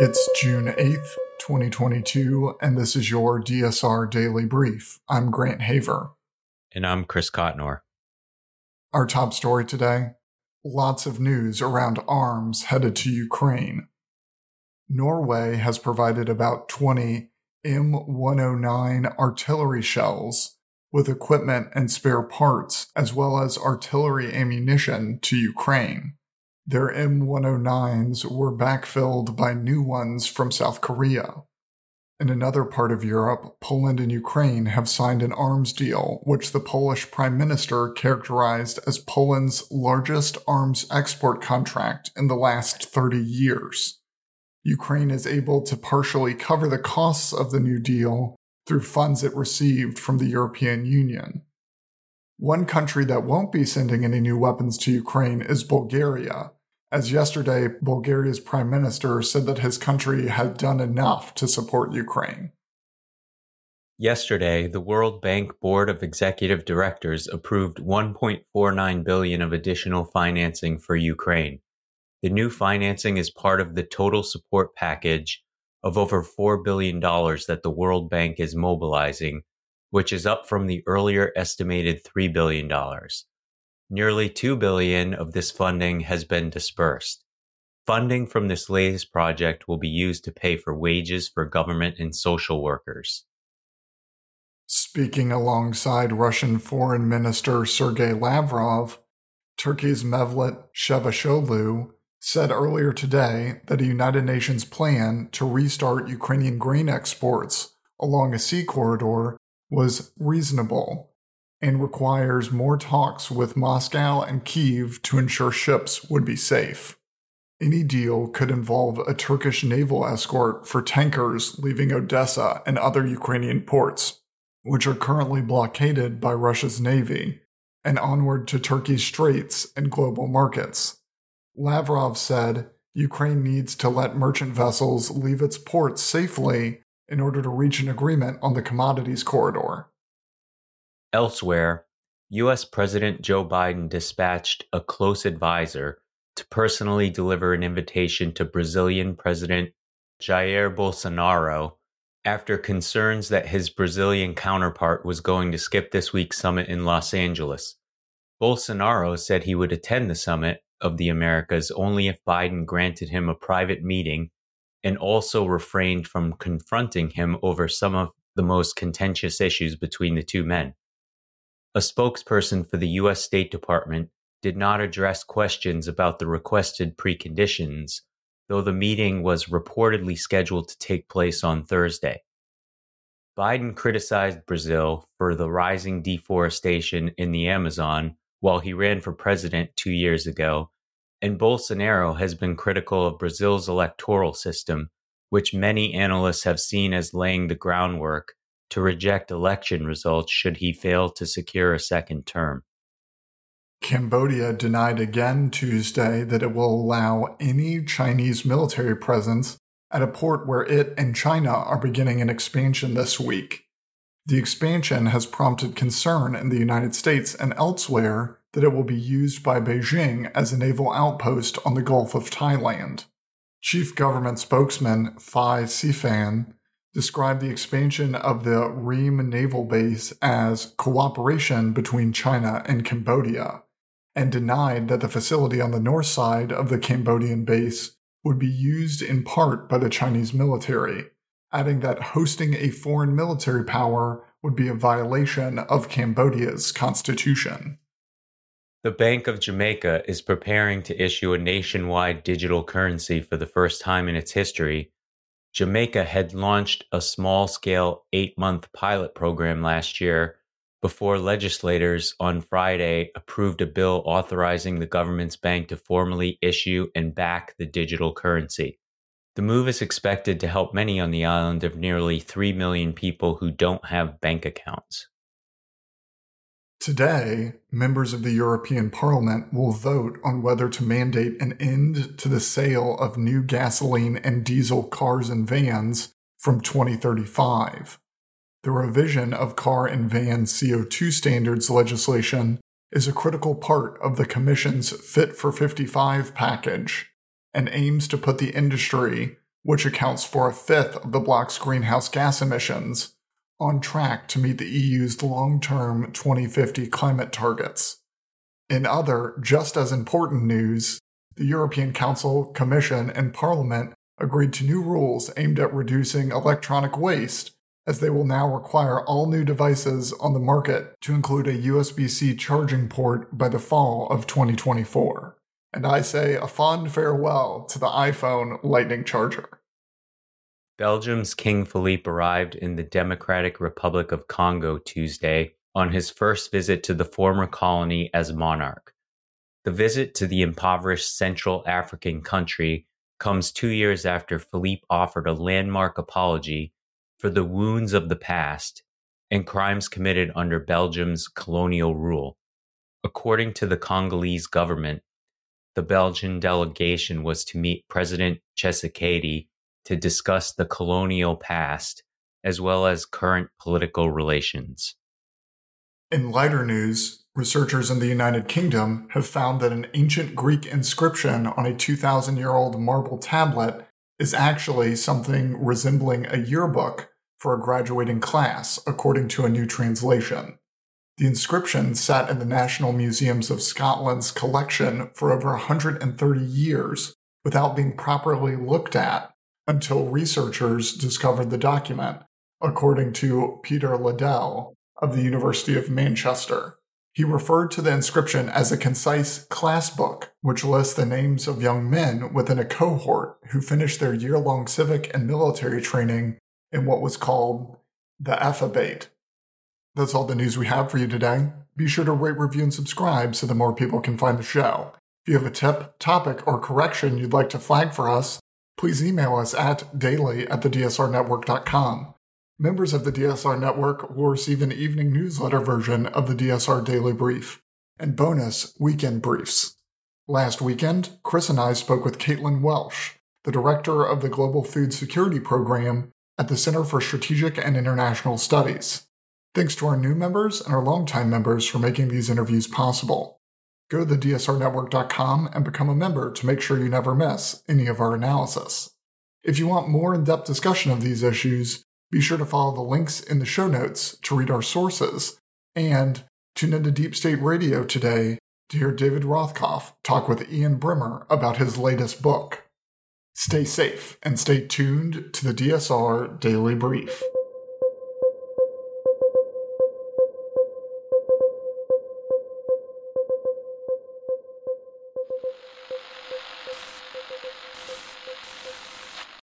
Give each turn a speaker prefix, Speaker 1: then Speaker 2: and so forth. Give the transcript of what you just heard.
Speaker 1: It's June 8th, 2022, and this is your DSR Daily Brief. I'm Grant Haver.
Speaker 2: And I'm Chris Cotnor.
Speaker 1: Our top story today lots of news around arms headed to Ukraine. Norway has provided about 20 M109 artillery shells with equipment and spare parts, as well as artillery ammunition to Ukraine. Their M109s were backfilled by new ones from South Korea. In another part of Europe, Poland and Ukraine have signed an arms deal, which the Polish Prime Minister characterized as Poland's largest arms export contract in the last 30 years. Ukraine is able to partially cover the costs of the new deal through funds it received from the European Union. One country that won't be sending any new weapons to Ukraine is Bulgaria, as yesterday, Bulgaria's prime minister said that his country had done enough to support Ukraine.
Speaker 2: Yesterday, the World Bank Board of Executive Directors approved 1.49 billion of additional financing for Ukraine. The new financing is part of the total support package of over $4 billion that the World Bank is mobilizing, which is up from the earlier estimated $3 billion. Nearly 2 billion of this funding has been dispersed. Funding from this latest project will be used to pay for wages for government and social workers.
Speaker 1: Speaking alongside Russian Foreign Minister Sergei Lavrov, Turkey's Mevlut Cavusoglu said earlier today that a United Nations plan to restart Ukrainian grain exports along a sea corridor was reasonable and requires more talks with Moscow and Kiev to ensure ships would be safe. Any deal could involve a Turkish naval escort for tankers leaving Odessa and other Ukrainian ports, which are currently blockaded by Russia's navy, and onward to Turkey's straits and global markets. Lavrov said Ukraine needs to let merchant vessels leave its ports safely in order to reach an agreement on the commodities corridor.
Speaker 2: Elsewhere, US President Joe Biden dispatched a close advisor to personally deliver an invitation to Brazilian President Jair Bolsonaro after concerns that his Brazilian counterpart was going to skip this week's summit in Los Angeles. Bolsonaro said he would attend the summit of the Americas only if Biden granted him a private meeting and also refrained from confronting him over some of the most contentious issues between the two men. A spokesperson for the U.S. State Department did not address questions about the requested preconditions, though the meeting was reportedly scheduled to take place on Thursday. Biden criticized Brazil for the rising deforestation in the Amazon while he ran for president two years ago, and Bolsonaro has been critical of Brazil's electoral system, which many analysts have seen as laying the groundwork to reject election results should he fail to secure a second term.
Speaker 1: Cambodia denied again Tuesday that it will allow any Chinese military presence at a port where it and China are beginning an expansion this week. The expansion has prompted concern in the United States and elsewhere that it will be used by Beijing as a naval outpost on the Gulf of Thailand. Chief Government Spokesman Phay Siphan described the expansion of the Ream Naval Base as cooperation between China and Cambodia, and denied that the facility on the north side of the Cambodian base would be used in part by the Chinese military, adding that hosting a foreign military power would be a violation of Cambodia's constitution.
Speaker 2: The Bank of Jamaica is preparing to issue a nationwide digital currency for the first time in its history Jamaica had launched a small scale eight month pilot program last year before legislators on Friday approved a bill authorizing the government's bank to formally issue and back the digital currency. The move is expected to help many on the island of nearly 3 million people who don't have bank accounts.
Speaker 1: Today, members of the European Parliament will vote on whether to mandate an end to the sale of new gasoline and diesel cars and vans from 2035. The revision of car and van CO2 standards legislation is a critical part of the Commission's Fit for 55 package and aims to put the industry which accounts for a fifth of the bloc's greenhouse gas emissions, on track to meet the EU's long term 2050 climate targets. In other, just as important news, the European Council, Commission, and Parliament agreed to new rules aimed at reducing electronic waste, as they will now require all new devices on the market to include a USB C charging port by the fall of 2024. And I say a fond farewell to the iPhone Lightning charger.
Speaker 2: Belgium's King Philippe arrived in the Democratic Republic of Congo Tuesday on his first visit to the former colony as monarch. The visit to the impoverished Central African country comes two years after Philippe offered a landmark apology for the wounds of the past and crimes committed under Belgium's colonial rule. According to the Congolese government, the Belgian delegation was to meet President Tshisekedi to discuss the colonial past as well as current political relations.
Speaker 1: In lighter news, researchers in the United Kingdom have found that an ancient Greek inscription on a 2,000 year old marble tablet is actually something resembling a yearbook for a graduating class, according to a new translation. The inscription sat in the National Museums of Scotland's collection for over 130 years without being properly looked at until researchers discovered the document, according to Peter Liddell of the University of Manchester. He referred to the inscription as a concise class book, which lists the names of young men within a cohort who finished their year long civic and military training in what was called the ephebate. That's all the news we have for you today. Be sure to rate, review, and subscribe so that more people can find the show. If you have a tip, topic, or correction you'd like to flag for us, please email us at daily at thedsrnetwork.com. Members of the DSR Network will receive an evening newsletter version of the DSR Daily Brief and bonus weekend briefs. Last weekend, Chris and I spoke with Caitlin Welsh, the director of the Global Food Security Program at the Center for Strategic and International Studies. Thanks to our new members and our longtime members for making these interviews possible. Go to thedsrnetwork.com and become a member to make sure you never miss any of our analysis. If you want more in depth discussion of these issues, be sure to follow the links in the show notes to read our sources and tune into Deep State Radio today to hear David Rothkopf talk with Ian Bremmer about his latest book. Stay safe and stay tuned to the DSR Daily Brief.